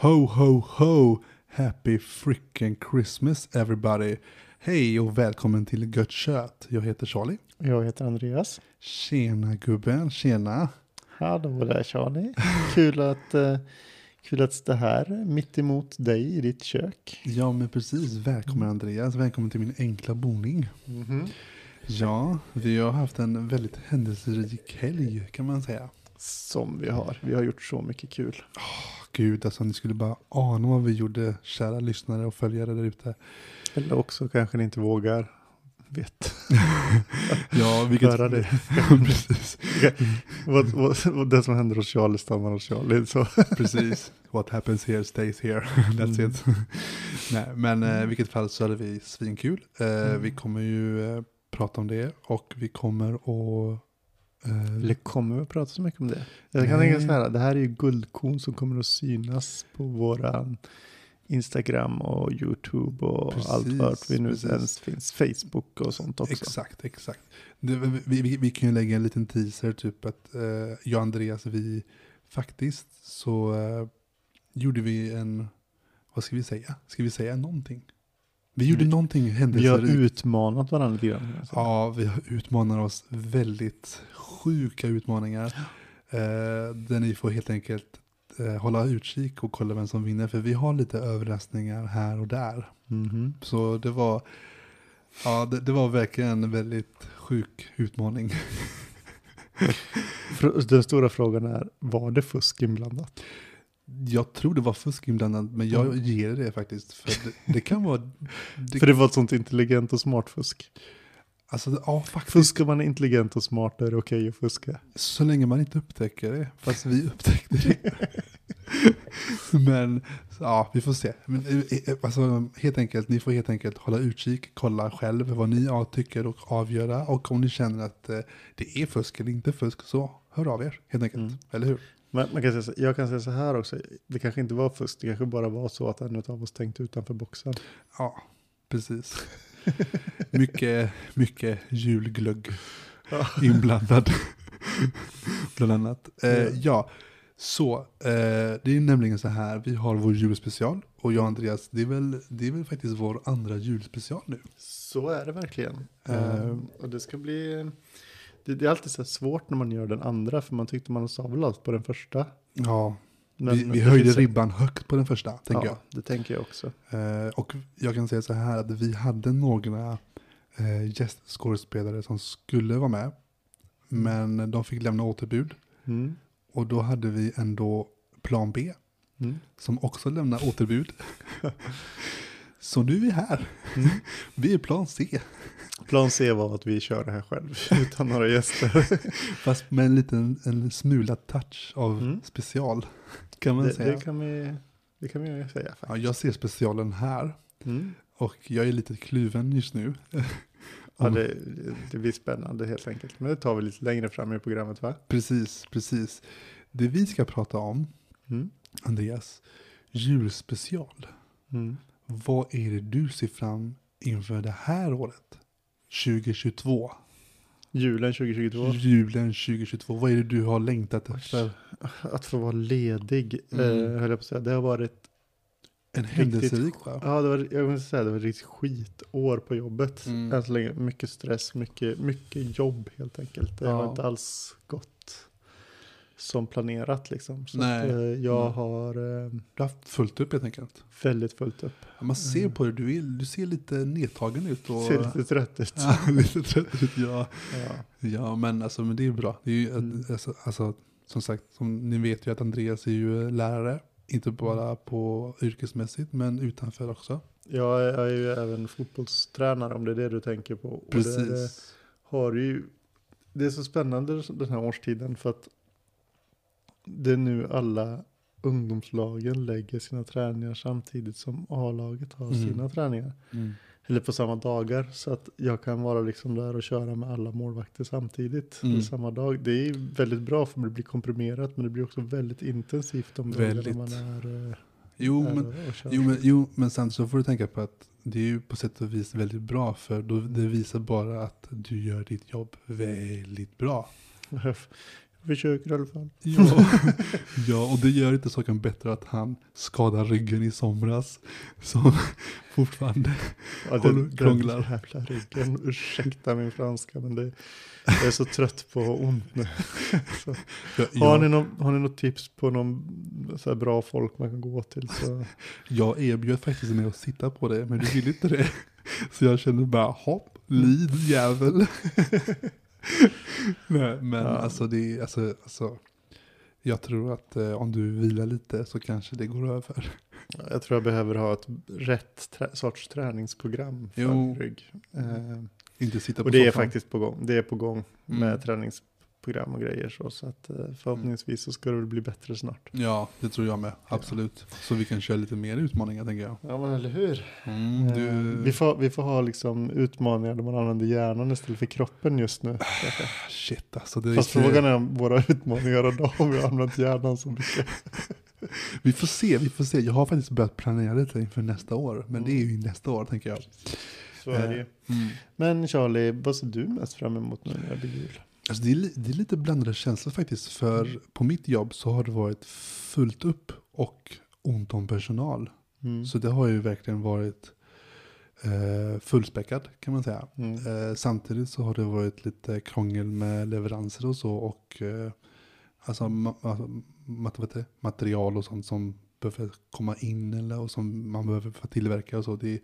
Ho, ho, ho! Happy freaking Christmas everybody! Hej och välkommen till Gött Kött. Jag heter Charlie. Jag heter Andreas. Tjena gubben, tjena. Hallå där Charlie. Kul att, uh, kul att stå här mitt emot dig i ditt kök. Ja men precis, välkommen Andreas, välkommen till min enkla boning. Mm -hmm. Ja, vi har haft en väldigt händelserik helg kan man säga. Som vi har, vi har gjort så mycket kul. Oh, gud, alltså ni skulle bara ana vad vi gjorde, kära lyssnare och följare där ute. Eller också kanske ni inte vågar vet. ja, vilket... Höra det. Precis. vad, vad, det som händer hos Charlie stannar hos Charlie. Så. Precis. What happens here stays here. That's Mm. it. Nej, men eh, i vilket fall så hade vi svinkul. Eh, Mm. Vi kommer ju eh, prata om det och vi kommer att... Eh, Eller kommer vi att prata så mycket om det? Jag kan tänka så här, det här är ju guldkorn som kommer att synas på våran Instagram och YouTube och Precis, allt vart vi nu ens finns. Facebook och sånt också. Exakt, exakt. Vi, vi, vi kan ju lägga en liten teaser, typ att eh, jag och Andreas, vi faktiskt så eh, gjorde vi en, vad ska vi säga? Ska vi säga någonting? Vi gjorde Vi- någonting Vi har utmanat varandra lite grann. Ja, vi utmanar oss väldigt sjuka utmaningar. Eh, där ni får helt enkelt eh, hålla utkik och kolla vem som vinner. För vi har lite överraskningar här och där. Mhm. Så det var, ja, det, det var verkligen en väldigt sjuk utmaning. Den stora frågan är, var det fusk inblandat? Jag tror det var fusk inblandat, men jag Mm. ger det faktiskt. För det, det kan vara, det, För det var ett sånt intelligent och smart fusk. alltså, ja faktiskt. Fuskar man intelligent och smart är det okej att fuska. Så länge man inte upptäcker det. Fast vi upptäckte det. Men ja, vi får se. Men, eh, eh, alltså, helt enkelt, ni får helt enkelt hålla utkik, kolla själv vad ni ja, tycker och avgöra. Och om ni känner att eh, det är fusk eller inte fusk så hör av er helt enkelt. Mm. Eller hur? Men man kan säga så, jag kan säga så här också, det kanske inte var fusk, det kanske bara var så att en av oss tänkte utanför boxen. Ja, precis. mycket, mycket julglögg inblandad. Bland annat. Eh, Ja. ja, så eh, det är nämligen så här, vi har vår julspecial och jag och Andreas, det är väl, det är väl faktiskt vår andra julspecial nu. Så är det verkligen. Eh. Ehm, och det ska bli, det, det är alltid så svårt när man gör den andra, för man tyckte man sa väl allt på den första. Ja, Men vi, vi höjde ribban högt på den första, tänker ja, det tänker jag också. jag. Eh, och jag kan säga så här att vi hade några eh, gästskådespelare som skulle vara med, men de fick lämna återbud. Mm. Och då hade vi ändå plan B Mm. som också lämnar återbud. Så nu är vi här. Mm. Vi är plan C. Plan C var att vi kör det här själv, utan några gäster. Fast med en liten en smula touch av Mm. special. Kan man det, säga. det, kan vi, det kan vi säga ja, faktiskt. jag ser specialen här. Mm. Och jag är lite kluven just nu. Ja, det, det blir spännande helt enkelt. Men det tar vi lite längre fram i programmet va? Precis, precis. Det vi ska prata om, Mm. Andreas, julspecial. Mm. Vad är det du ser fram inför det här året? 2022. Julen 2022. Julen 2022. Vad är det du har längtat efter? Att få vara ledig, Mm. eh, höll jag på att säga. Det har varit, En händelserik va? ja, det var, jag vill säga, det var ett riktigt skitår på jobbet. Mm. Än så länge, mycket stress, mycket, mycket jobb helt enkelt. Det Ja. har inte alls gått som planerat liksom. Så Nej. att, eh, jag Nej. har eh, Du har haft fullt upp helt enkelt. väldigt fullt upp. Ja, Man ser på dig, du, är, du ser lite nedtagen ut. Och, Ser lite trött ut. ja, lite trött ut. Ja. Ja. ja, men alltså men det är bra. Det är ju, Mm. alltså, alltså, som sagt, som ni vet ju att Andreas är ju lärare. Inte bara på yrkesmässigt, men utanför också. Är, jag är ju även fotbollstränare om det är det du tänker på. Och Det, det, Precis. har ju, det är så spännande den här årstiden för att det är nu alla ungdomslagen lägger sina träningar samtidigt som A-laget har Mm. sina träningar. Mm. Eller på samma dagar. Så att jag kan vara liksom där och köra med alla målvakter samtidigt. Mm. Samma dag. Det är väldigt bra för det blir komprimerat men det blir också väldigt intensivt dagarna Väldigt. man är, eh, Jo, är men, jo, men, jo, men sen så får du tänka på att det är ju på sätt och vis väldigt bra för då, det visar bara att du gör ditt jobb väldigt bra. Försöker i alla fall. Ja, ja, och det gör inte saken bättre att han skadar ryggen i somras. Som fortfarande Ja, den, krånglar. den jävla ryggen. Ursäkta min franska men det, jag är så trött på ont nu. Så, Jag, har, ni någon, har ni något tips på någon så bra folk man kan gå till? Så, jag erbjöd faktiskt mig att sitta på det, men du ville inte det. Så jag kände bara, hopp, lid jävel. Nej, men Ja. alltså det är, alltså, alltså, jag tror att eh, om du vilar lite så kanske det går över. jag tror jag behöver ha ett rätt trä, sorts träningsprogram för Jo. rygg. Eh, Inte sitta på och det är soffan. faktiskt på gång. Det är på gång med Mm. Träningsprogram och grejer. Så, så att eh, förhoppningsvis så ska det väl bli bättre snart. Ja, det tror jag med. Absolut. Så vi kan köra lite mer utmaningar tänker jag. Ja men eller hur? Mm, Eh, du... Vi, får, vi får ha liksom utmaningar där man använder hjärnan istället för kroppen just nu. Shit alltså. Det är Fast frågan är om våra utmaningar idag har vi använt hjärnan så mycket. Vi får se, vi får se. Jag har faktiskt börjat planera lite inför nästa år. Men det är Mm. ju nästa år tänker jag. Så är det ju. Mm. Men Charlie, vad ser du mest fram emot nu när det blir jul? Alltså det, är, det är lite blandade känslor faktiskt. För på mitt jobb så har det varit fullt upp och ont om personal. Mm. Så det har ju verkligen varit eh, fullspäckat kan man säga. Mm. Eh, samtidigt så har det varit lite krångel med leveranser och så. Och eh, alltså, ma- ma- det? material och sånt som behöver komma in eller och som man behöver få tillverka och så. Det är,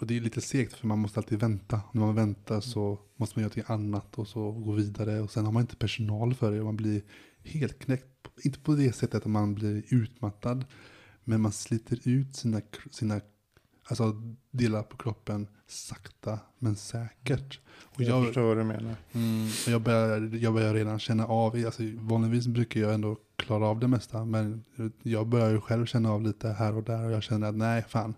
och det är lite segt för man måste alltid vänta. När man väntar så måste man göra något annat och så gå vidare. Och sen har man inte personal för det och man blir helt knäckt. Inte på det sättet att man blir utmattad. Men man sliter ut sina, sina alltså, delar på kroppen sakta men säkert. Och Jag, jag, förstår vad du menar. mm, jag, börjar, jag börjar redan känna av, alltså, vanligtvis brukar jag ändå klara av det mesta. Men jag börjar ju själv känna av lite här och där och jag känner att nej fan,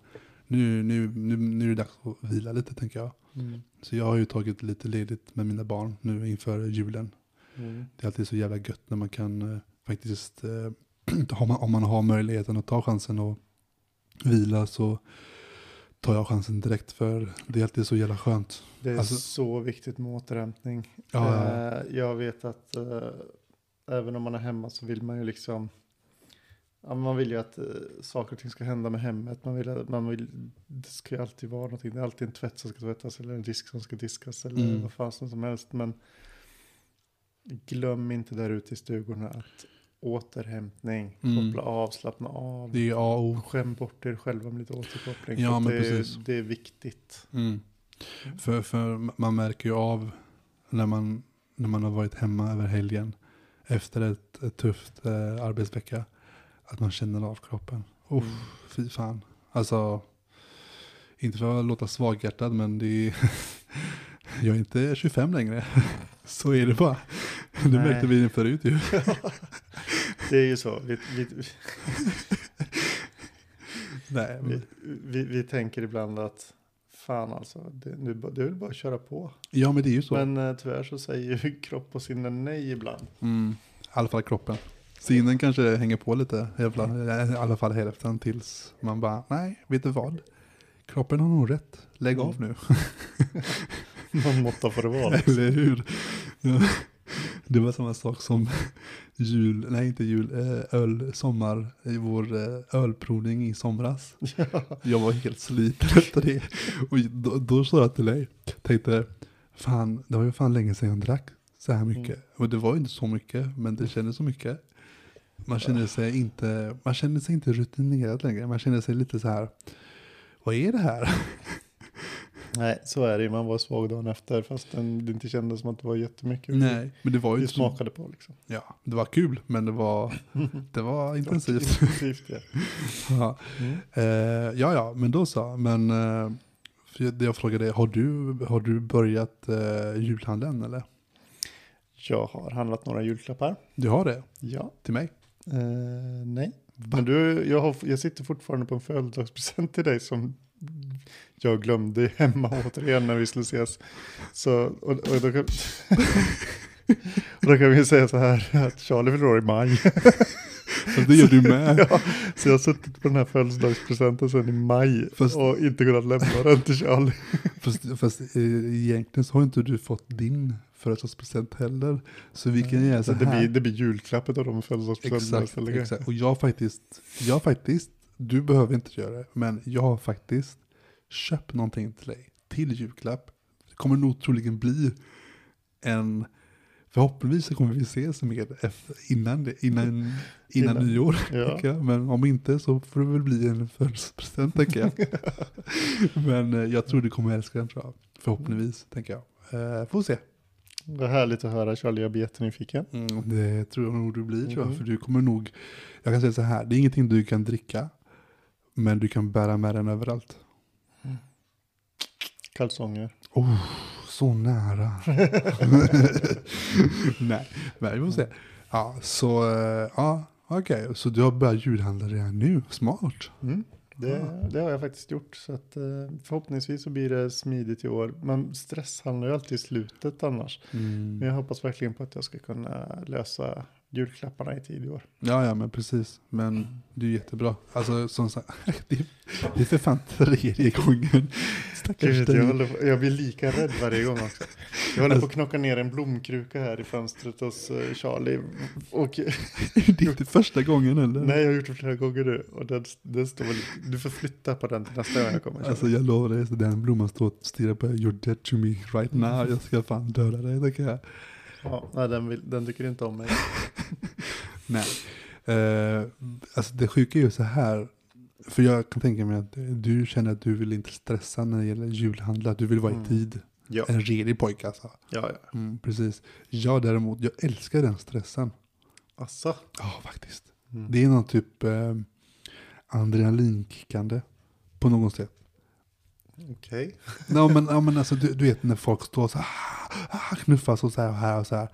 nu, nu, nu, nu är det dags att vila lite tänker jag. Mm. Så jag har ju tagit lite ledigt med mina barn nu inför julen. Mm. Det är alltid så jävla gött när man kan eh, faktiskt, eh, har man, om man har möjligheten att ta chansen och vila så tar jag chansen direkt för det är alltid så jävla skönt. Det är Alltså- så viktigt med återhämtning. Ja, Eh, jag vet att eh, även om man är hemma så vill man ju liksom Ja, man vill ju att eh, saker och ting ska hända med hemmet. Man vill, man vill, det ska ju alltid vara någonting. Det är alltid en tvätt som ska tvättas eller en disk som ska diskas eller Mm. vad fasen som helst. Men glöm inte där ute i stugorna att återhämtning, Mm. koppla av, slappna av. det är A och O. Skäm bort er själva med lite återkoppling. Ja, men det, är- precis. det är viktigt. Mm. För, för man märker ju av när man, när man har varit hemma över helgen efter ett, ett tufft eh, arbetsvecka att man känner av kroppen. Uff, Mm. fy fan. Alltså, inte för att låta svaghjärtad men det är, jag är inte 25 längre. Så är det bara. Det Nej. märkte vi förut ju. Det är ju så. Vi, vi, Nej, vi, men, vi, vi tänker ibland att fan alltså, det, nu, det är väl bara att köra på. ja men det är ju så. Men eh, tyvärr så säger ju kropp och sinne nej ibland. Mm, I alla fall kroppen. Sinnen kanske hänger på lite, fall, i alla fall hälften tills man bara, nej, vet du vad? Kroppen har nog rätt, lägg av nu. Någon måtta får det vara. liksom. Eller hur? Ja. Det var samma sak som jul, nej inte jul, eh, öl, sommar, vår eh, ölprovning i somras. Jag var helt sliten efter det. Och då, då sa jag till dig, tänkte, fan, det var ju fan länge sedan jag drack så här mycket. Mm. Och det var ju inte så mycket, men det kändes så mycket. Man känner sig inte, man känner sig inte rutinerad längre. Man känner sig lite så här, vad är det här? Nej, så är det ju. Man var svag dagen efter fast det inte kändes som att det var jättemycket. Nej, men det var ju så, smakade på liksom. ja, det var kul, men det var, det var intensivt. Intensivt ja. Ja. Mm. Eh, ja, ja, men då så. Men för jag- det frågade, har du, har du börjat eh, julhandeln eller? Jag har handlat några julklappar. Du har det? Ja. Till mig? Eh, nej. Men du, jag, har, jag sitter fortfarande på en födelsedagspresent till dig som jag glömde hemma återigen när vi skulle ses. Så, och, och, då kan, och då kan vi säga så här att Charlie fyller år i maj. Fast det gör du med. ja, så jag har suttit på den här födelsedagspresenten sedan i maj Fast- och inte kunnat lämna den till Charlie. Fast, fast eh, egentligen så har inte du fått din födelsedagspresent heller. Så vi kan göra så det, här. blir, det blir julklappet av de födelsedagspresenterna Exakt, exakt. Och jag faktiskt, jag faktiskt, du behöver inte göra det, men jag har faktiskt köpt någonting till dig, till julklapp. Det kommer nog troligen bli en, förhoppningsvis så kommer vi ses med efter, innan, det, innan, innan, Innan. nyår. Ja. Men om inte så får det väl bli en födelsedagspresent tänker jag. men eh, jag tror du kommer älska den tror jag. Förhoppningsvis tänker jag. Eh, får se. Vad härligt att höra Charlie, jag blir jättenyfiken. Mm, det tror jag nog du blir tror jag. Mhm. För du kommer nog, jag kan säga så här, det är ingenting du kan dricka. Men du kan bära med den överallt. Kalsonger. Oh, så nära. Nej, men vi får se. Ja, så, eh, ja, okej. Så du har börjat julhandla redan nu, smart. Mm. Det, det har jag faktiskt gjort. Så att, eh, förhoppningsvis så blir det smidigt i år. Man stresshandlar ju alltid i slutet annars. Men jag hoppas verkligen på att jag ska kunna lösa julklapparna i tid i år. Ja, ja, men precis. Men det är jättebra. Alltså, som sagt, det, det är för fan tredje gången. Stackars Gud, jag, håller på, jag blir lika rädd varje gång också. Jag håller på att knocka ner en blomkruka här i fönstret hos eh, Charlie. Och, Det är inte första gången eller? nej, jag har gjort det flera gånger nu. Och den, den står du får flytta på den till nästa gång jag kommer. Charlie. Alltså jag lovar dig, den blomman står och stirrar på You're dead to me right now. Jag ska fan döda dig, tänker jag. Ja, nej, den, vill, den tycker inte om mig. Nej. Eh, alltså det sjuka är ju så här. För jag kan tänka mig att du känner att du vill inte stressa när det gäller julhandla. Du vill vara Mm. i tid. Ja, En redig pojke alltså. ja, ja. Mm, precis. Jag däremot, jag älskar den stressen. Alltså. Ja, faktiskt. Mm. Det är någon typ eh, adrenalinkickande på något sätt. Okej. Ja men, ja, men alltså, du, du vet när folk står så här, ah, knuffas och så här och här och så här.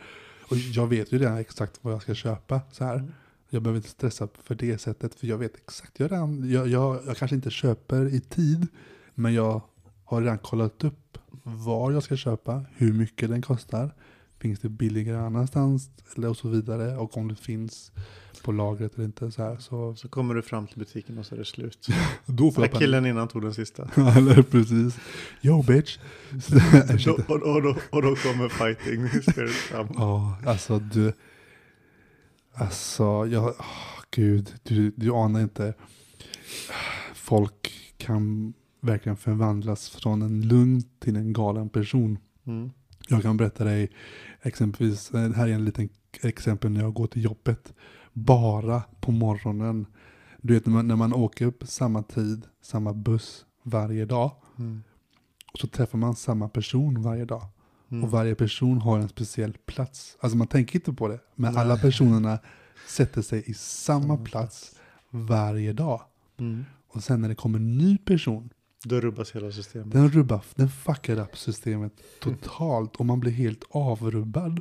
Och jag vet ju redan exakt vad jag ska köpa så här. Mm. Jag behöver inte stressa för det sättet för jag vet exakt. Jag, redan, jag, jag, jag kanske inte köper i tid men jag har redan kollat upp var jag ska köpa, hur mycket den kostar. Finns det billigare annanstans eller och så vidare och om det finns på lagret eller inte så här. Så Så kommer du fram till butiken och så är det slut. då får jag killen innan tog den sista. eller precis. Yo bitch. Och, och, då, och då kommer fighting spirit fram. Ja, alltså du. Alltså, jag, åh, gud, du, du anar inte. Folk kan verkligen förvandlas från en lugn till en galen person. Mm. Jag kan berätta dig exempelvis, här är en liten exempel när jag går till jobbet. Bara på morgonen. Du vet när man, när man åker upp samma tid, samma buss varje dag. Mm. Och så träffar man samma person varje dag. Mm. Och varje person har en speciell plats. Alltså man tänker inte på det. Men Nej. alla personerna sätter sig i samma plats varje dag. Mm. Och sen när det kommer en ny person, Då rubbas hela systemet. den rubbar, den fuckar upp systemet totalt. Och man blir helt avrubbad.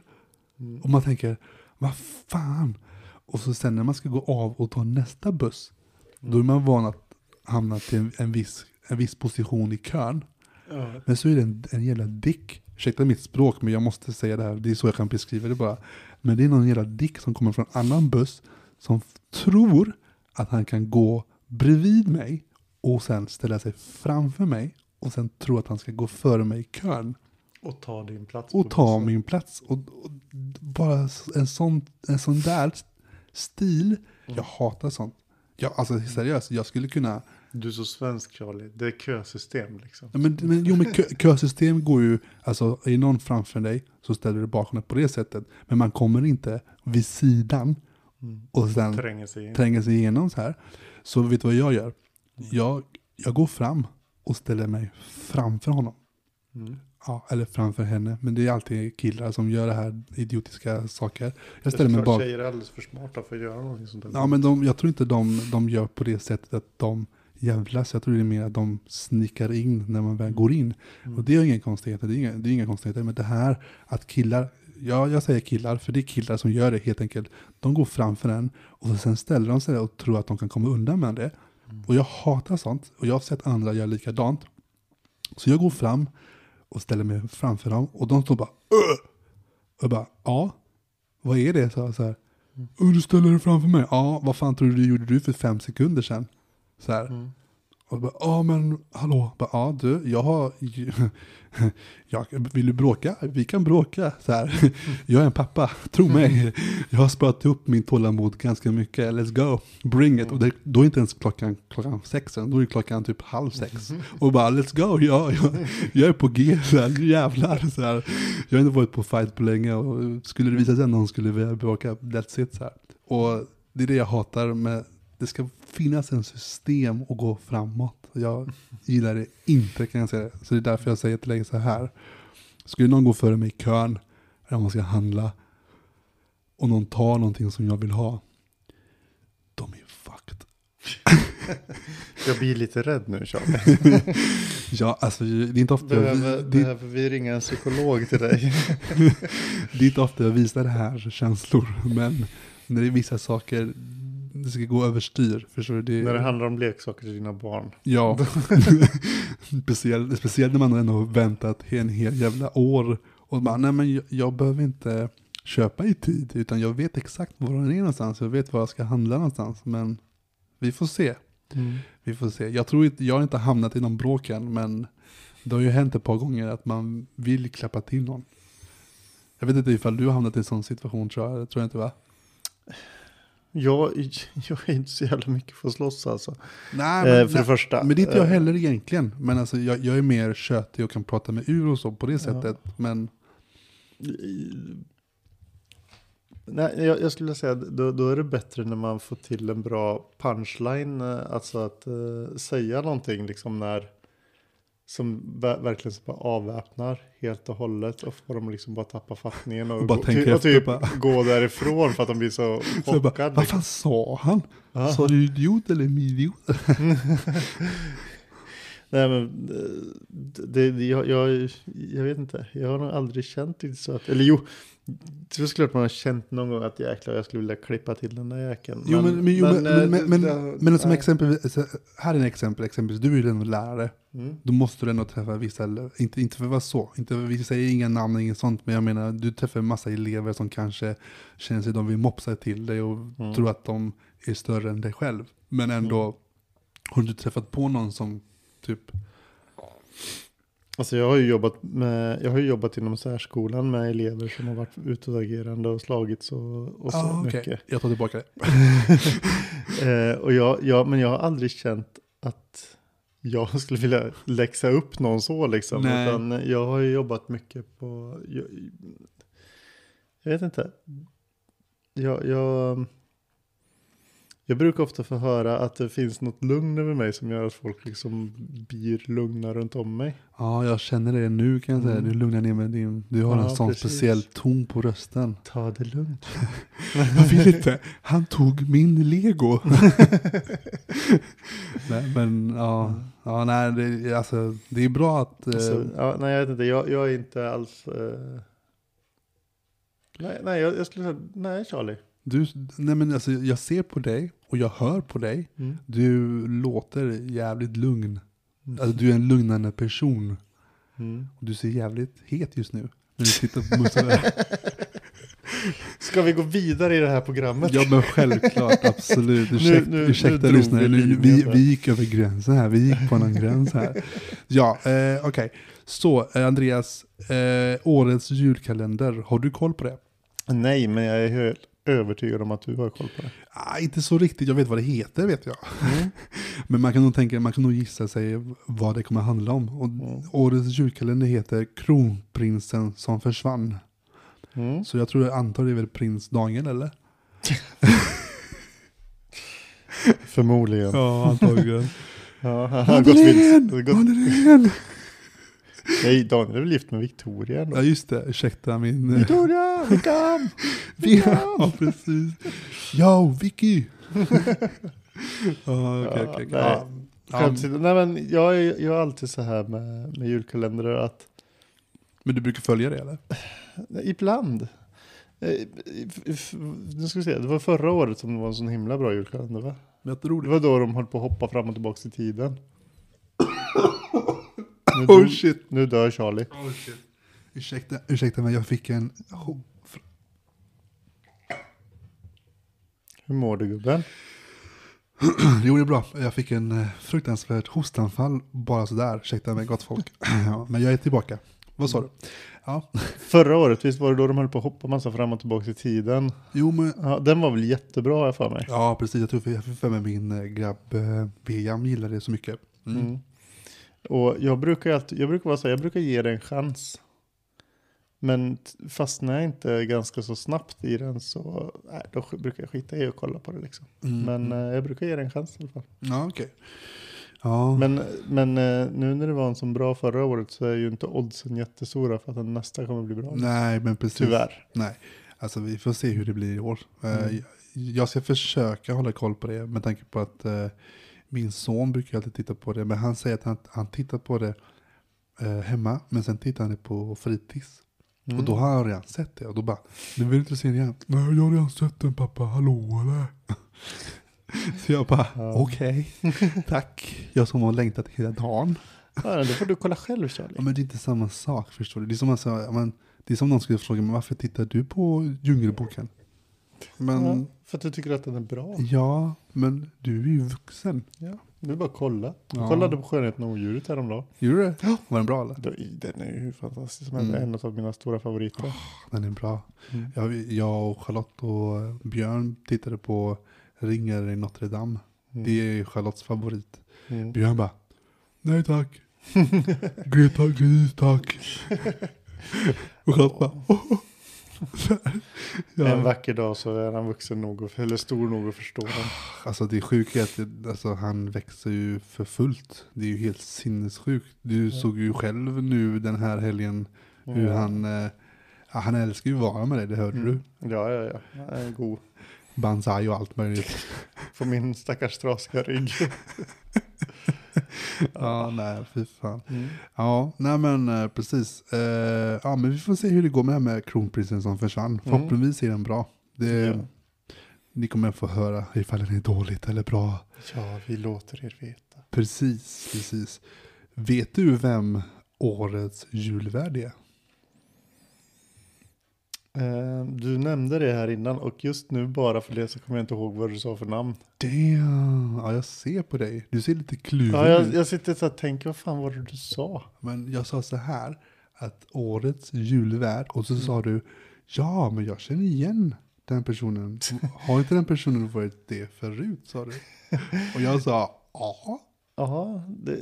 Mm. Och man tänker, vad fan? Och så sen när man ska gå av och ta nästa buss, då är man van att hamna till en, en, viss, en viss position i kön. Ja. Men så är det en, en jävla dick. Ursäkta mitt språk, men jag måste säga det här. Det är så jag kan beskriva det bara. Men det är någon jävla dick som kommer från annan buss som tror att han kan gå bredvid mig och sen ställa sig framför mig och sen tror att han ska gå före mig i kön Och ta din plats. och ta bussen. min plats. Och, och bara en sån, en sån där stil, jag hatar sånt. Jag, alltså seriöst, jag skulle kunna Du är så svensk Charlie. Det är kösystem liksom. Ja, Men, men, jo, men kö, kösystem går ju, alltså är någon framför dig så ställer du bakom på det sättet. Men man kommer inte vid sidan Mm. och sen Tränger sig tränger sig igenom så här. Så vet du vad jag gör? Jag, jag går fram och ställer mig framför honom. Mm. Ja, eller framför henne. Men det är alltid killar som gör det här idiotiska saker. Jag ställer mig bak. Tjejer är alldeles för smarta för att göra någonting sånt där. Ja, men de, jag tror inte de, de gör på det sättet att de jävlas. Jag tror det är mer att de snikar in när man väl går in. Mm. Och det är inga konstigheter. Det är inga, det är inga konstigheter. Men det här att killar, ja jag säger killar, för det är killar som gör det helt enkelt. De går framför en och sen ställer de sig och tror att de kan komma undan med det. Mm. Och jag hatar sånt. Och jag har sett andra göra likadant. Så jag går fram och ställer mig framför dem och de står bara Åh! Och jag bara, ja, vad är det? Så jag så här, du ställer dig framför mig. Ja, vad fan tror du du gjorde du för fem sekunder sedan? Så här. Mm. Och bara, ja men hallå, bara, ja du, jag har, jag, vill du bråka? Vi kan bråka. Så här. Jag är en pappa, tro mig. Jag har sparat upp min tålamod ganska mycket, let's go, bring it. Och det, då är inte ens klockan, klockan sex än, då är klockan typ halv sex. Och bara let's go, ja, jag, jag är på G, så här, jävlar. Så här. Jag har inte varit på fight på länge och skulle det visa sig att någon skulle vilja bråka, that's it. Så här. Och det är det jag hatar med, det ska finnas en system och gå framåt. Jag gillar det inte kan jag säga. Så det är därför jag säger till dig så här. Skulle någon gå före mig i kön, eller om man ska handla, och någon tar någonting som jag vill ha, de är fucked. Jag blir lite rädd nu Charlie. Ja, alltså det är inte ofta, Behöver, jag, det, behöver vi ringa en psykolog till dig? det är inte ofta jag visar det här känslor, men när det är vissa saker, det ska gå överstyr. Förstår du? Det, När det handlar om leksaker till dina barn. Ja, speciellt, speciellt när man ändå har väntat en hel jävla år. Och bara, nej men jag, jag behöver inte köpa i tid, utan jag vet exakt var den är någonstans. Jag vet var jag ska handla någonstans, men vi får se. Vi får se. Jag tror inte, jag har inte hamnat i någon bråk än, men det har ju hänt ett par gånger att man vill klappa till någon. Jag vet inte ifall du har hamnat i en sån situation tror jag, det tror jag inte va? Jag, jag är inte så jävla mycket för att slåss alltså. Nej, Eh, men, för det första. men det är inte jag Eh, heller egentligen. Men alltså jag, jag är mer tjötig och kan prata mig ur och så på det Ja. sättet. Men Nej, jag, jag skulle säga att då, då är det bättre när man får till en bra punchline. eh, Alltså att eh, säga någonting liksom när som ver- verkligen så bara avväpnar helt och hållet och får dem liksom bara tappa fattningen och, Och bara gå, ty, och typ bara. gå därifrån för att de blir så chockade. vad fan sa han? Sa du idiot eller idiot? Nej men eh, det, jag, jag, jag vet inte, jag har nog aldrig känt det så att, eller jo, det är klart man har känt någon gång att jäklar jag skulle vilja klippa till den där jäkeln. Jo, men, men, jo, men, eh, men, men, men, det- men som exempel, här är en exempel, exempelvis, du är ju ändå lärare. Mm. Då måste du ändå träffa vissa, inte, inte för att vara så, inte, vi säger inga namn, inget sånt, men jag menar, du träffar en massa elever som kanske känner sig, de vill mopsa till dig och Mm. tror att de är större än dig själv. Men ändå, har du träffat på någon som typ, Alltså jag har ju jobbat med, jag har jobbat inom särskolan med elever som har varit utåtagerande och slagits och, och så ah, mycket. jag tar tillbaka det. Eh, och jag, jag, men jag har aldrig känt att jag skulle vilja läxa upp någon så liksom. Nej. Utan jag har ju jobbat mycket på, jag, jag vet inte. Jag, jag, jag brukar ofta få höra att det finns något lugn över mig som gör att folk liksom blir lugna runt om mig. Ja, jag känner det nu kan jag säga. Mm. Du lugnar ner med din, du har Ja, en sån precis. speciell ton på rösten. Ta det lugnt. Jag vill inte, han tog min lego. nej, men ja, ja nej, det, alltså, det är bra att... Eh, Så, ja, nej, jag vet inte. Jag, jag är inte alls... Eh... Nej, nej, jag, jag skulle säga nej, Charlie. Du, nej men alltså, jag ser på dig och jag hör på dig. Mm. Du låter jävligt lugn. Alltså, du är en lugnande person. Mm. Och du ser jävligt het just nu. När du tittar på Musse. Ska vi gå vidare i det här programmet? Ja men självklart, absolut. Ursäkta, nu- nu ursäkta drog lyssnare, vi nu, vi, vi gick över gränsen här. Vi gick på någon gräns här. Ja, eh, okej. Så eh, Andreas, eh, årets julkalender, har du koll på det? Nej, men jag är övertygad om att du har koll på det. Ah, inte så riktigt, jag vet vad det heter vet jag. Mm. Men man kan nog tänka, man kan nog gissa sig vad det kommer att handla om. Och Mm. Årets julkalender heter Kronprinsen som försvann. Mm. Så jag tror, jag antar det är väl prins Daniel eller? Förmodligen. Ja, antagligen. Ja, han har gått vilse. Nej, Daniel är väl gift med Victoria ändå. Ja just det, ursäkta min... eh, Victoria, kom! Vi, ja, precis. Yo, Vicky! ja, okej, Ja, nej. Ja, ja. Nej, men jag är, jag är alltid så här med, med julkalendrar att Men du brukar följa det eller? ibland. Eh, Nu ska vi se, det var förra året som det var en sån himla bra julkalender va? Det. var då de höll på att hoppa fram och tillbaka i tiden. Oh shit. nu dör Charlie. Oh, shit. Ursäkta, ursäkta men jag fick en... Hur mår du gubben? Jo, det är bra. Jag fick en eh, fruktansvärt hostanfall bara sådär. Ursäkta mig gott folk. Ja, Men jag är tillbaka. Vad sa du? Ja. Förra året, visst var det då de höll på att hoppa massa fram och tillbaka i tiden? Jo, men... Ja, den var väl jättebra har jag för mig. Ja, precis. Jag tror jag fick för mig min eh, grabb eh, gillar det så mycket. Mm. Mm. Och jag brukar alltid, jag brukar vara så här, jag brukar ge det en chans. Men fastnar jag inte ganska så snabbt i den så, nej, då brukar jag skita i att kolla på det liksom. Mm. Men eh, jag brukar ge det en chans i alla fall. Ja, okej. Ja, Men, men eh, nu när det var en så bra förra året så är ju inte oddsen jättestora för att den nästa kommer bli bra. nej, men precis. Tyvärr. Nej, alltså vi får se hur det blir i år. Eh, Mm. jag- Jag ska försöka hålla koll på det med tanke på att eh, min son brukar alltid titta på det. Men han säger att han, han tittar på det eh, hemma, men sen tittar han det på fritids. Mm. Och då har han redan sett det. Och då bara, du vill inte se det igen? Nej, jag har redan sett den pappa, hallå eller? Så jag bara, Ja. okej, tack. Jag som har längtat hela dagen. Ja, då får du kolla själv Charlie. Ja, men det är inte samma sak, förstår du? Det är som, alltså, men, det är som någon skulle fråga mig, varför tittar du på Djungelboken? Men, Ja, ja. för att du tycker att den är bra. men du är ju vuxen. Ja, du bara kolla. Jag Ja. kollade på Skönheten och odjuret häromdagen. Gjorde du det? Var den bra eller? Den är ju fantastisk. Den Mm. är en av mina stora favoriter. Den är bra. Mm. Jag, jag och Charlotte och Björn tittade på Ringare i Notre Dame. Mm. Det är Charlottes favorit. Mm. Björn bara, nej tack. Greta Gris tack. och Charlotte bara, "Åh." En ja, vacker dag så är han vuxen nog, och- eller stor nog att förstå den. alltså det är sjukt att det, alltså, han växer ju för fullt. Det är ju helt sinnessjukt. Du såg ju själv nu den här helgen hur Ja. han, eh, ja, han älskar ju att vara med dig, det hörde Mm. du. Ja, ja, ja. Han är god. Banzai och allt möjligt. På min stackars trasiga rygg. ja, nej, fy fan. Mm. Ja, nej men eh, precis. Eh, ja, men vi får se hur det går med det här med kronprinsen som försvann. Förhoppningsvis är den bra. Det, Ja. Ni kommer få höra ifall den är dåligt eller bra. ja, vi låter er veta. Precis, precis. Vet du vem årets julvärd är? Eh, du nämnde det här innan och just nu bara för det så kommer jag inte ihåg vad du sa för namn. Damn, ja jag ser på dig. Du ser lite kluven Ja, jag, ut. jag sitter så här och tänker, vad fan var det du sa? Men jag sa så här, att årets julvärd, och så sa du, ja men jag känner igen den personen. Har inte den personen varit det förut, sa du? Och jag sa, ja, Ja, det,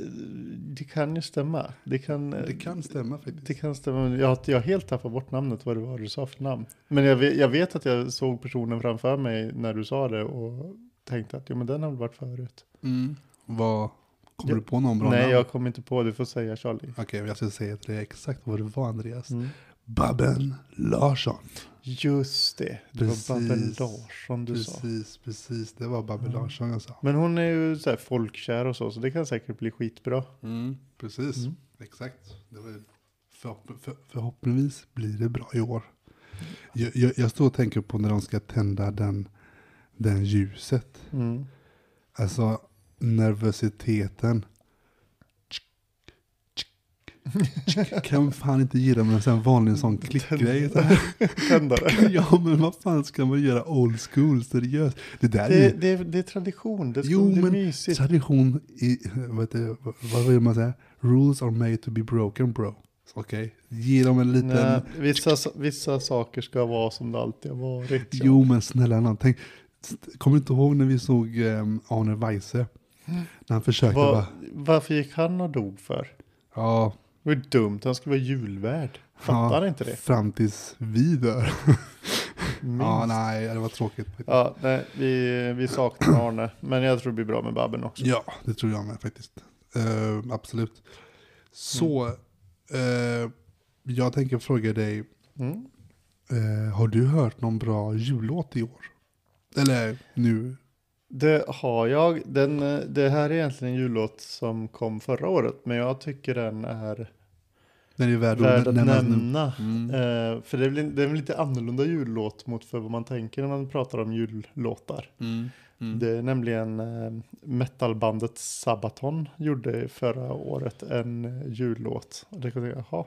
det kan ju stämma. Det kan, det kan stämma faktiskt. Det kan stämma. Jag har, jag helt tappat bort namnet, vad det var du sa för namn. Men jag vet, jag vet att jag såg personen framför mig när du sa det och tänkte att jo, men den har väl varit förut. Mm. Vad, kommer Ja. du på någon bra Nej, namn? jag kommer inte på, du får säga Charlie. Okej, jag ska säga till dig exakt vad det var Andreas. Mm. Babben Larsson. Just det, det Precis. var Babben Larsson du sa. Precis, precis. Det var Babben Mm. Larsson jag sa. Men hon är ju så här folkkär och så, så det kan säkert bli skitbra. Precis, Mm. exakt. Det var, förhopp, för, förhoppningsvis blir det bra i år. Jag, jag, jag står och tänker på när de ska tända den, den ljuset. Mm. Alltså nervositeten. Kan fan inte ge dem en sån vanlig sån klickgrej. Tändare. Ja men vad fan ska man göra old school seriöst? Det där är Det, ju det, det är tradition, det, ska, Jo, det är men mysigt. tradition i, vad, det, vad, vill man säga? Rules are made to be broken bro. Okej, ge dem en liten, Nej, vissa, vissa saker ska vara som det alltid har varit. jo men snälla nån, tänk, kommer du inte ihåg när vi såg um, Arne Weise? När han försökte Vad- bara, varför gick han och dog för? ja, Det var ju dumt, han skulle vara julvärd. Fattar Ja. inte det? fram tills vi dör. Ja, nej, det var tråkigt. Ja, nej, vi, vi saknar Arne, men jag tror det blir bra med Babben också. Ja, det tror jag med faktiskt. Eh, absolut. Så, eh, jag tänker fråga dig, Mm. eh, har du hört någon bra jullåt i år? Eller nu? Det har jag. Den, eh, det här är egentligen en jullåt som kom förra året, men jag tycker den är Den är värd, värd att nämna. Mm. Eh, för det är, väl, det är en lite annorlunda jullåt mot för vad man tänker när man pratar om jullåtar. Mm. Mm. Det är nämligen eh, metalbandet Sabaton gjorde förra året en jullåt. Och det kan jag, jaha,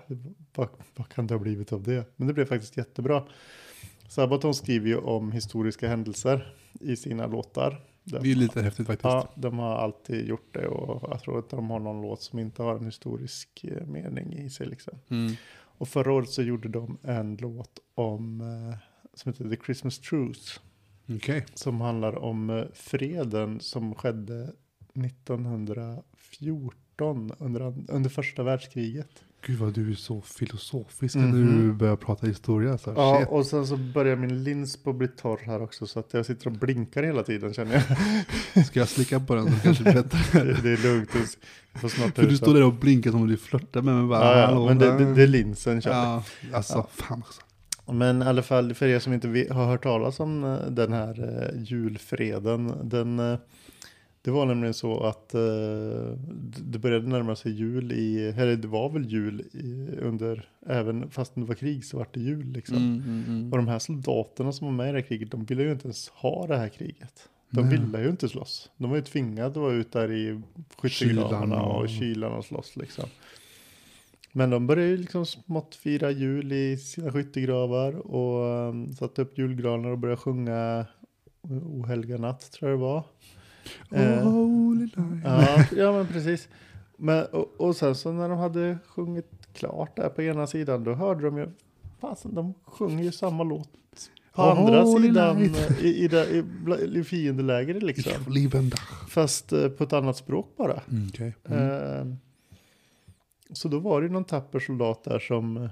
vad, vad kan det ha blivit av det? Men det blev faktiskt jättebra. Sabaton skriver ju om historiska händelser i sina låtar. De, Det är lite häftigt faktiskt. ja, de har alltid gjort det och jag tror att de har någon låt som inte har en historisk eh, mening i sig. Liksom. Mm. Och förra året så gjorde de en låt om, eh, som heter The Christmas Truce. Okej. Som handlar om eh, freden som skedde 1914 under, under första världskriget. Gud vad du är så filosofisk Mhm. när du börjar prata historia. Alltså. Ja, Shit. och sen så börjar min lins på att bli torr här också så att jag sitter och blinkar hela tiden känner jag. Ska jag slicka på den så kanske det bättre. det, det är lugnt. För du står där och blinkar som om du flörtar med mig. Bara, Ja, ja, "Hallå, men det, där." det, det är linsen jag. Ja, alltså Ja. fan också. Men i alla fall för er som inte har hört talas om eh, den här eh, julfreden. Den, eh, det var nämligen så att eh, det började närma sig jul i, eller det var väl jul i, under, även fast det var krig så var det jul liksom. Mm, mm, mm. Och de här soldaterna som var med i det här kriget, de ville ju inte ens ha det här kriget. De ville ju inte slåss. De var ju tvingade att vara ute där i skyttegravarna och- och kylan och slåss liksom. Men de började ju liksom smått fira jul i sina skyttegravar och um, satte upp julgranar och började sjunga O helga natt tror jag det var. Eh, night. Ja, ja men precis. Men, och, och sen så när de hade sjungit klart där på ena sidan då hörde de ju, fasen de sjunger ju samma låt på Oh, andra sidan eh, i, i, i, i fiendelägret liksom. Fast eh, på ett annat språk bara. Mm, okej. Mm. Eh, så då var det någon tapper soldat där som eh,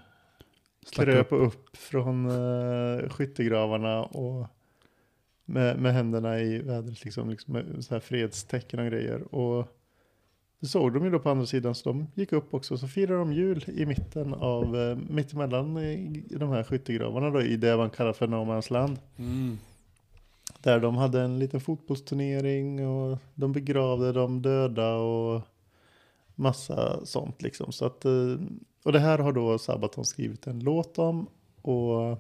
Stack kröp upp från uh, skyttegravarna och med, med händerna i vädret liksom, liksom med så här fredstecken och grejer. Och det såg de ju då på andra sidan så de gick upp också så firade de jul i mitten av, uh, mittemellan de här skyttegravarna då i det man kallar för No Man's Land. Mm. Där de hade en liten fotbollsturnering och de begravde de döda och massa sånt liksom. Så att, eh, och det här har då Sabaton skrivit en låt om och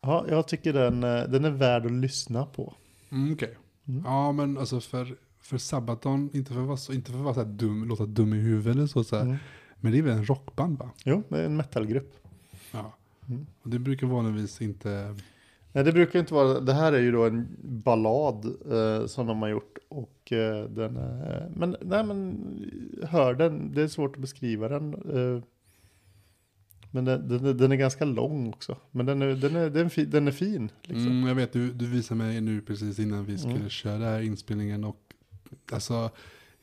ja, jag tycker den, eh, den är värd att lyssna på. Mm, okej. Mm. Ja, men alltså för, för Sabaton, inte för att vara så, inte för att vara så dum, låta dum i huvudet eller så, så Mm. men det är väl en rockband va? Jo, det är en metalgrupp. Ja. Mm. Och det brukar vanligtvis inte... Nej, det brukar inte vara, det här är ju då en ballad eh, som de har gjort och eh, den är, men nej men hör den, det är svårt att beskriva den. Men den, den, den är ganska lång också, men den är, den är, den är, fin, den är fin. Liksom. Mm, jag vet, du, du visade mig nu precis innan vi skulle Mm. köra här inspelningen och alltså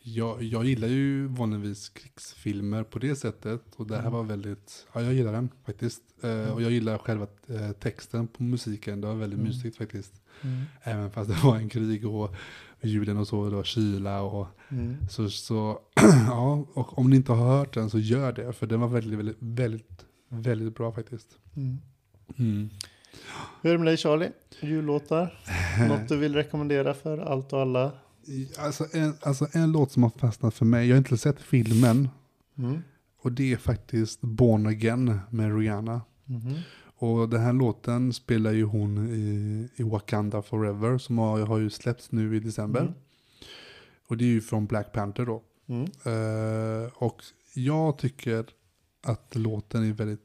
jag, jag gillar ju vanligtvis krigsfilmer på det sättet och det här Mm. var väldigt, ja jag gillar den faktiskt. Eh, och jag gillar själva eh, texten på musiken, det var väldigt Mm. mysigt faktiskt. Mm. Även fast det var en krig och julen och så, det var kyla och Mm. så, så ja, och om ni inte har hört den så gör det, för den var väldigt, väldigt, väldigt, väldigt bra faktiskt. Mm. Mm. Hur är det med dig Charlie? Jullåtar? Något du vill rekommendera för allt och alla? Alltså en, alltså en låt som har fastnat för mig, jag har inte sett filmen, Mm. och det är faktiskt Born Again med Rihanna. Mhm. Och den här låten spelar ju hon i, i Wakanda Forever, som har, har ju släppts nu i december. Mm. Och det är ju från Black Panther då. Mm. Eh, och jag tycker att låten är väldigt,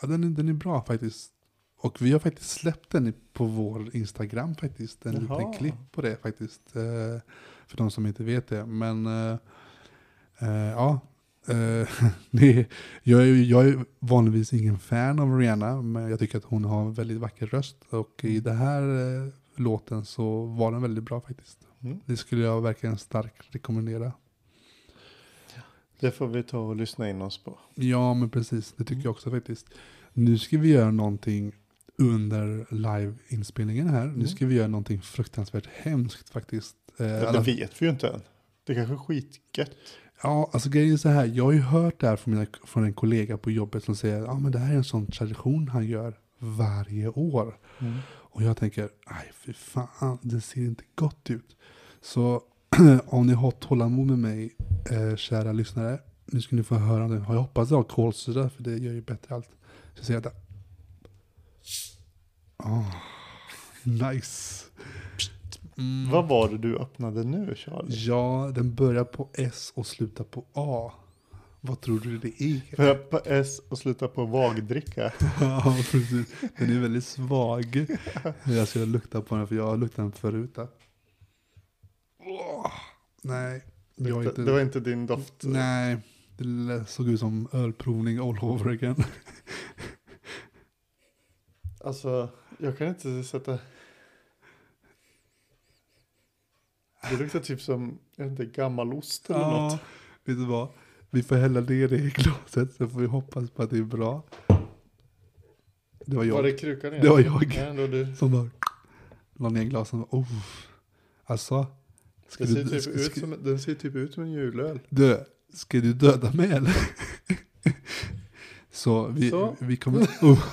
ja den är, den är bra faktiskt. Och vi har faktiskt släppt den på vår Instagram faktiskt, en Jaha. liten klipp på det faktiskt. eh, för de som inte vet det. Men eh, eh, ja, det jag, är, jag är vanligtvis ingen fan av Rihanna, men jag tycker att hon har en väldigt vacker röst. Och i den här låten så var den väldigt bra faktiskt. Mm. Det skulle jag verkligen starkt rekommendera. Det får vi ta och lyssna in oss på. Ja, men precis. Det tycker Mm. jag också faktiskt. Nu ska vi göra någonting under live-inspelningen här. Nu Mm. ska vi göra någonting fruktansvärt hemskt faktiskt. Eh, Det alla- vet vi ju inte än. Det kanske är skitgött. Ja, alltså grejen är så här. Jag har ju hört det här från, mina, från en kollega på jobbet som säger ja men det här är en sån tradition han gör varje år. Mm. Och jag tänker, nej fy fan, det ser inte gott ut. Så om ni har tålamod med mig, eh, kära lyssnare, nu ska ni få höra det. Jag hoppas jag har kolsyra, för det gör ju bättre allt. Så jag säger det. Oh, nice. Mm. Vad var det du öppnade nu Charlie? Ja, den börjar på S och slutar på A. Vad tror du det är? Börja på S och sluta på vagdricka. Ja, precis. Den är väldigt svag. Jag ska lukta på den för jag har luktat den förut. Där. Nej, jag inte... det var inte din doft. Nej, det såg ut som ölprovning all over again. Alltså, jag kan inte sätta... Det luktar typ som, jag vet inte, gammal ost eller något. Ja, vet du vad? Vi får hälla ner det i glaset så får vi hoppas på att det är bra. Det var Var det jag krukan igen? Det var jag. Ja, ändå du. som bara la ner glasen. Oh. Alltså, ska Den ser, du, typ ska, ut som, den ser typ ut som en julöl. du, ska du döda mig eller? Så vi, Så. vi kommer... Oh.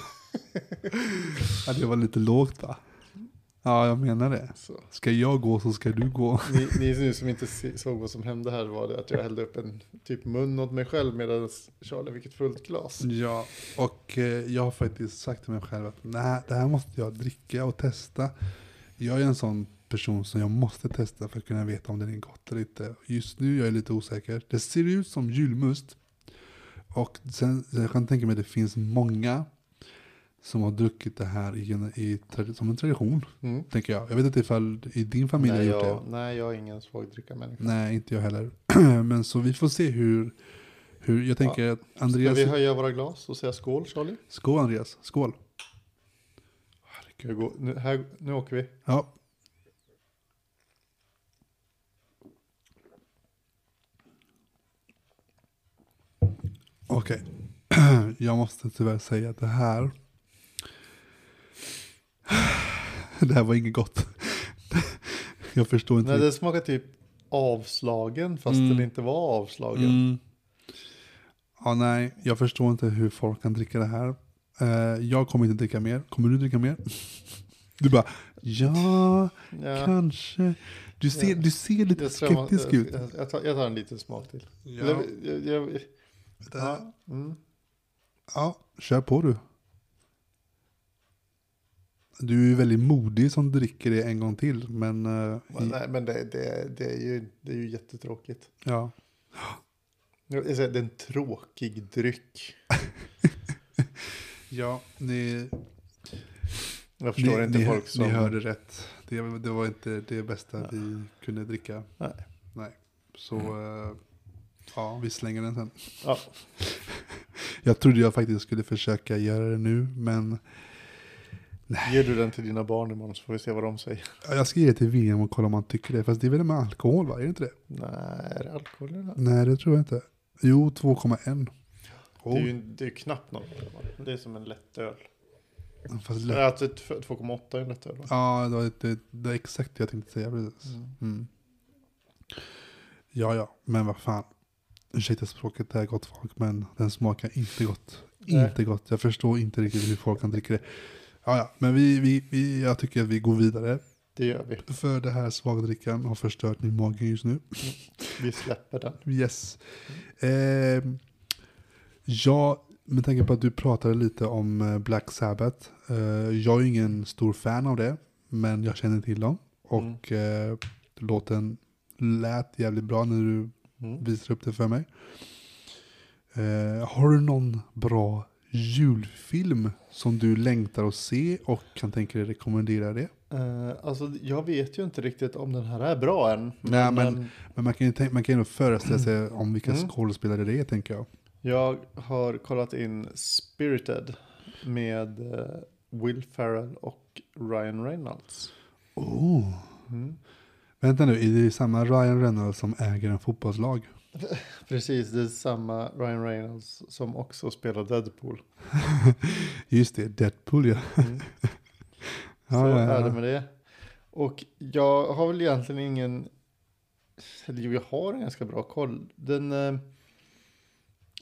Ja, det var lite lågt va? Ja, jag menar det. Så. Ska jag gå så ska du gå. Ni, ni nu som inte såg vad som hände här var det att jag hällde upp en typ mun åt mig själv medan Charlie fick ett fullt glas. Ja, och eh, jag har faktiskt sagt till mig själv att nej, det här måste jag dricka och testa. Jag är en sån person som jag måste testa för att kunna veta om den är gott eller inte. Just nu är jag lite osäker. Det ser ut som julmust. Och sen, sen jag kan tänka mig att det finns många som har druckit det här i, i, som en tradition, Mm. tänker jag. Jag vet inte ifall i din familj Nej, har gjort jag, det. nej, jag är ingen svagdrickarmänniska. Nej, inte jag heller. Men så vi får se hur, hur jag tänker att Ska Andreas... vi höja våra glas och säga skål Charlie? Skål Andreas, skål. Ska? Nu, här, nu åker vi. Ja. Okej. Jag måste tyvärr säga att det här... Det här var inget gott. Jag förstår inte. Nej, det smakar typ avslagen fast Mm. den inte var avslagen. Mm. Ja, nej, jag förstår inte hur folk kan dricka det här. Eh, jag kommer inte dricka mer. Kommer du dricka mer? Du bara, ja, Ja, kanske. Du ser, Ja. du ser lite skeptisk ut. jag, jag, tar, jag tar en liten smak till. Ja. Eller, jag, jag, Ja. ja, mm. ja, kör på du. Du är ju väldigt modig som dricker det en gång till, men eh, Men, i, nej, men det, det, det, är ju, det är ju jättetråkigt. ja. Det är en tråkig dryck. Ja, ni, Jag förstår ni, inte ni, folk som... ni hörde rätt. Det, det var inte det bästa vi kunde dricka. Nej. Nej. Så, eh, ja, vi slänger den sen. Ja, Jag trodde jag faktiskt skulle försöka göra det nu, men ger du den till dina barn imorgon så får vi se vad de säger. ja, jag ska ge det till William och kolla om han tycker det. Fast det är väl med alkohol, va? Är det inte det? Nej, är det alkohol här? Nej, det tror jag inte. Jo, 2,1. Det är Oh, ju det är knappt något. Det är som en lättöl. fast lätt. Nej, alltså, ett- 2,8 är en lättöl. va? Ja, det var, det, det var exakt det jag tänkte säga. Precis. Mm. Mm. Ja, ja, men vad fan. Ursäkta språket, det är gott folk, men den smakar inte gott. Nej. Inte gott. Jag förstår inte riktigt hur folk kan dricka det. Ja, ja, men vi, vi, vi, jag tycker att vi går vidare. Det gör vi. För det här svagdrickan har förstört min mage just nu. Vi släpper den. Yes. Eh, ja, med tanke på att du pratade lite om eh, Black Sabbath. Eh, jag är ingen stor fan av det, men jag känner till dem. Och eh, låten lät jävligt bra när du Mm. visade upp det för mig. Eh, har du någon bra julfilm som du längtar att se och kan tänka dig rekommendera det? Eh, alltså, jag vet ju inte riktigt om den här är bra än. Nej, men- eh, Men man kan ju, man kan nog föreställa sig om vilka Mm. skådespelare det är, tänker jag. Jag har kollat in Spirited med eh, Will Ferrell och Ryan Reynolds. Oh. Mm. Vänta nu, är det samma Ryan Reynolds som äger en fotbollslag? Precis, det är samma Ryan Reynolds som också spelar Deadpool. Just det, Deadpool ja. Mm. Ja, Så ja, är ja. det med det. Och jag har väl egentligen ingen, eller jag har en ganska bra koll. Den, eh,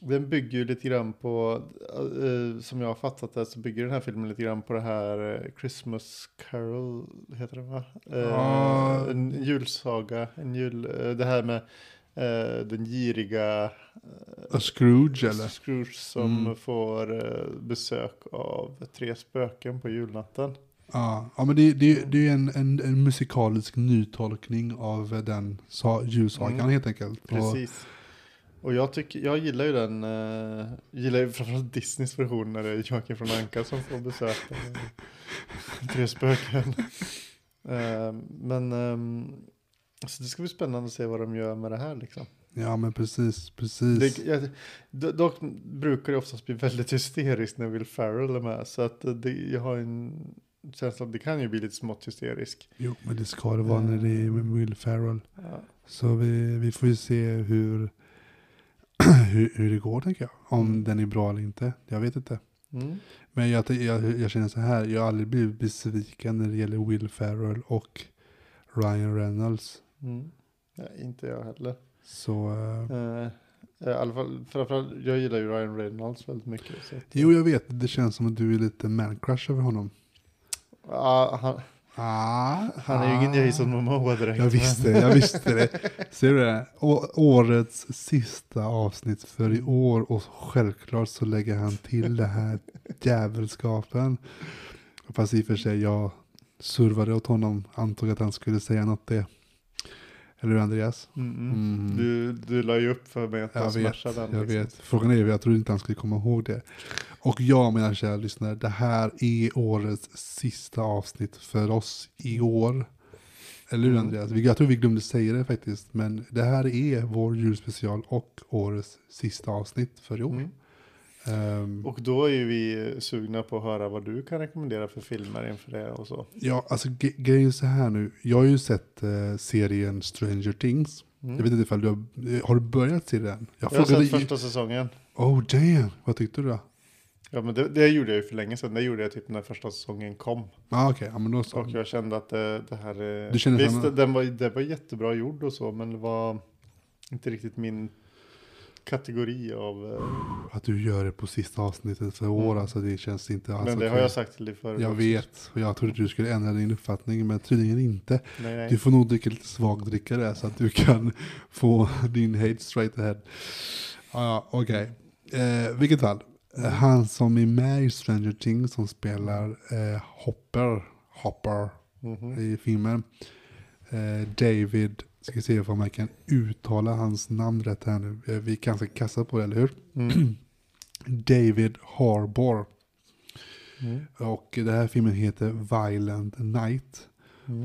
den bygger ju lite grann på, eh, som jag har fattat det, så bygger den här filmen lite grann på det här eh, Christmas Carol, heter det va? Eh, Ja. En julsaga, en jul, eh, det här med eh, den giriga eh, Scrooge eller? Scrooge som Mm. får eh, besök av tre spöken på julnatten. Ja, ja men det, det, det är en, en, en musikalisk nytolkning av den sa, julsagan Mm. helt enkelt. Precis. Och jag, tycker, jag gillar ju den, uh, gillar ju framförallt Disneys version när det är Joakim från Anka som får besöka tre spöken. Uh, men um, så det ska bli spännande att se vad de gör med det här liksom. Ja men precis, precis. Det, jag, dock brukar det oftast bli väldigt hysteriskt när Will Ferrell är med. Så att det, jag har en känsla att det kan ju bli lite smått hysteriskt. Jo men det ska det vara när det är Will Ferrell. Ja. Så vi, vi får ju se hur, hur, hur det går tänker jag. Om Mm. den är bra eller inte. Jag vet inte. Mm. Men jag, jag, jag känner så här, jag har aldrig blivit besviken när det gäller Will Ferrell och Ryan Reynolds. Mm. Nej, inte jag heller. Så, Uh, I alla fall, framförallt, jag gillar ju Ryan Reynolds väldigt mycket. Så jo jag vet, det känns som att du är lite man-crush över honom. Ja, han, Ah, han är ju ingen Jason Momoa direkt. Jag visste, jag visste det. Ser du det? Å, årets sista avsnitt för i år och självklart så lägger han till det här djävulskapen. Fast i och för sig jag survade åt honom, antog att han skulle säga något det. Eller hur Andreas? Mm, mm. Mm. Du, du la ju upp för mig att Jag jag vet, smashade den. jag liksom. vet. Frågan är, jag tror inte han skulle komma ihåg det. Och jag mina kära lyssnare, det här är årets sista avsnitt för oss i år. Eller hur Mm. Andreas? Jag tror vi glömde säga det faktiskt. Men det här är vår julspecial och årets sista avsnitt för i år. Ehm, Och då är ju vi sugna på att höra vad du kan rekommendera för filmer inför det och så. ja, alltså grejen är så här nu. Jag har ju sett eh, serien Stranger Things. Mm. Jag vet inte ifall du har, eh, har du börjat se den? Jag har sett första säsongen. Oh damn, vad tyckte du då? Ja men det, det gjorde jag ju för länge sedan. Det gjorde jag typ när första säsongen kom. Ah, Okej, ja, men då så. Och jag kände att det, det här är... Du Visst, samma- den var, det var jättebra gjord och så. Men det var inte riktigt min kategori av... eh, Att du gör det på sista avsnittet för år, Mm. alltså det känns inte alls men det har jag sagt till dig förut Jag också. vet, och jag trodde du skulle ändra din uppfattning, men tydligen inte. Nej, nej. Du får nog dricka lite svagdricka där så att du kan få din hate straight ahead. Ja, ja, okej. Eh, vilket fall, eh, han som är med i Stranger Things som spelar eh, Hopper, Hopper Mhm. i filmen. Eh, David, ska se om jag kan uttala hans namn rätt här nu. Eh, vi är ganska kassa på det, eller hur? Mm. David Harbour. Mm. Och den här filmen heter Violent Night. Mm.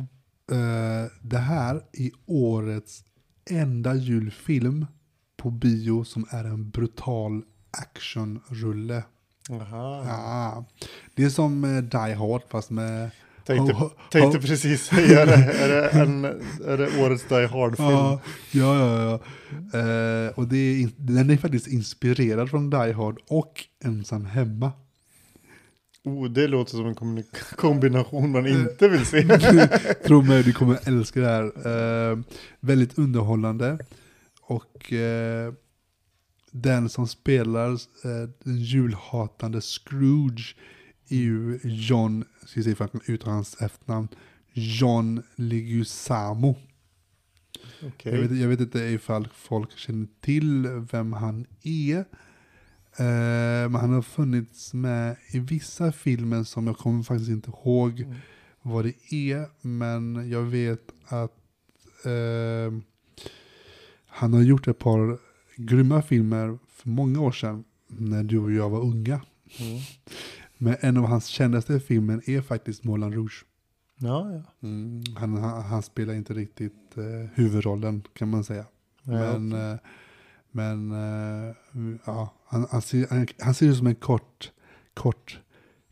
Eh, det här är årets enda julfilm på bio som är en brutal actionrulle. Aha. Ja. Det är som eh, Die Hard fast med... Tänkte, Ho- ho- tänkte ho- precis säga det. Är det, en, är det årets Die Hard-film? Ja, ja, ja. ja. Eh, och det är, den är faktiskt inspirerad från Die Hard och Ensam Hemma. Oh, det låter som en kombination man inte vill se. Tro mig, du kommer älska det här. Eh, väldigt underhållande. Och eh, den som spelar eh, den julhatande Scrooge ju John, ska vi se ifall jag kan uttala hans efternamn, John Leguizamo. Okej. Jag, vet, jag vet inte ifall folk känner till vem han är. Eh, men han har funnits med i vissa filmer som jag kommer faktiskt inte ihåg Mm. vad det är. Men jag vet att eh, han har gjort ett par grymma filmer för många år sedan. När du och jag var unga. Mm. Men en av hans kändaste filmer är faktiskt Moulin Rouge. Ja, ja. Han, han, han spelar inte riktigt eh, huvudrollen kan man säga. Ja, men eh, men eh, ja, han, han, ser, han, han ser ut som en kort, kort,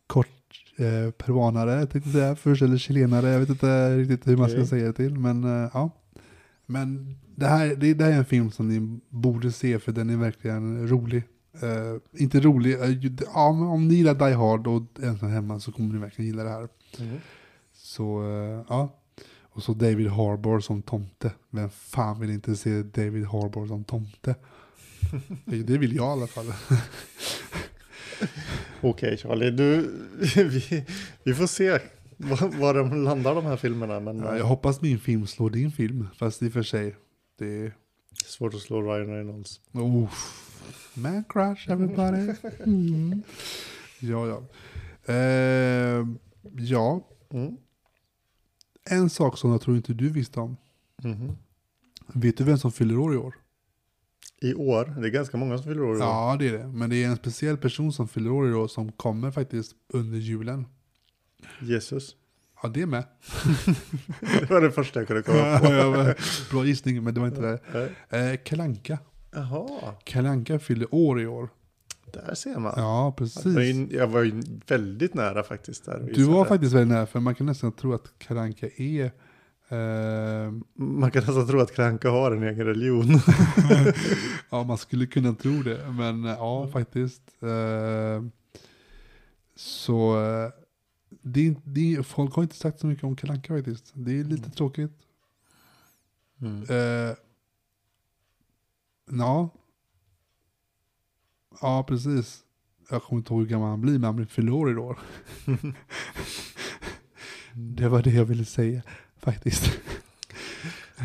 kort eh, peruanare, tänkte jag säga först, eller chilenare, jag vet inte riktigt hur man ska Okej. säga det till, men eh, ja. Men det här, det, det här är en film som ni borde se för den är verkligen rolig. Eh, inte rolig, ju- ja, men om ni gillar Die Hard och Ensam Hemma så kommer ni verkligen gilla det här. Mm. Så eh, ja. Och så David Harbour som tomte. Vem fan vill inte se David Harbour som tomte? Det vill jag i alla fall. Okej Charlie, du, vi, vi får se var, var de landar de här filmerna. Men Ja, jag hoppas min film slår din film. Fast i och för sig, det är... svårt att slå Ryan Reynolds. Oh, man crush everybody. Mm. Ja, ja. Eh, ja, Mm. en sak som jag tror inte du visste om. Mhm. Vet du vem som fyller år i år? I år? Det är ganska många som fyller år i år. Ja, det är det. Men det är en speciell person som fyller år idag som kommer faktiskt under julen. Jesus. Ja, det med. Det var det första jag kunde komma på. Bra gissning, men det var inte det. Eh, Kalanka. Jaha, Kalanka fyller år i år. där ser man. Ja, Jag var, precis. ju, jag var ju väldigt nära faktiskt. Där Du var gissade. faktiskt väldigt nära, för man kan nästan tro att Kalanka är... Eh, Man kan nästan tro att Kranka har en egen religion. ja, man skulle kunna tro det, men eh, ja, faktiskt. Eh, så eh, det, är- det, är- folk har inte sagt så mycket om Kalanka faktiskt. Det är lite tråkigt. Mm. Eh, ja. Ja, precis. Jag kommer inte ihåg hur gammal han blir, men han blir fyller år idag. det var det jag ville säga, faktiskt.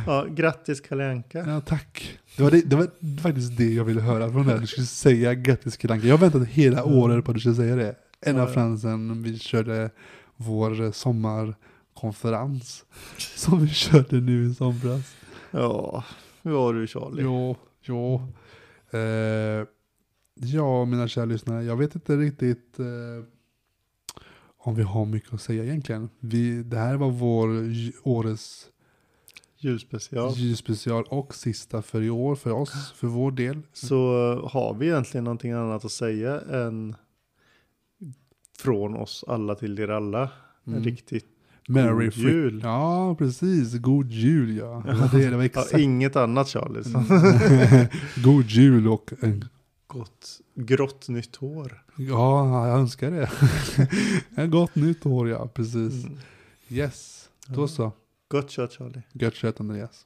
Ja, grattis Kalle Anka. Ja, tack. Det var, det, det var faktiskt det jag ville höra från dig. Du skulle säga grattis Kalanka. Jag har väntat hela året på att du skulle säga det. Ända Ja. fram sen vi körde vår sommarkonferens. Som vi körde nu i somras. Ja, hur var du Charlie? Jo, jo. Eh, ja, mina kära lyssnare, jag vet inte riktigt eh, om vi har mycket att säga egentligen. Vi, det här var vår årets Julspecial. julspecial och sista för i år för oss, för vår del. Så eh, har vi egentligen någonting annat att säga än från oss alla till er alla. Mm. En riktigt Merry god jul. Ja, precis. God jul ja. Det det, det var Ja, inget annat. Mm. God jul och en, Gott, grått nytt hår. ja, jag önskar det. en gott nytt år ja, precis. Mm. Yes, då så. Gott kött Charlie. Gött kött Andreas.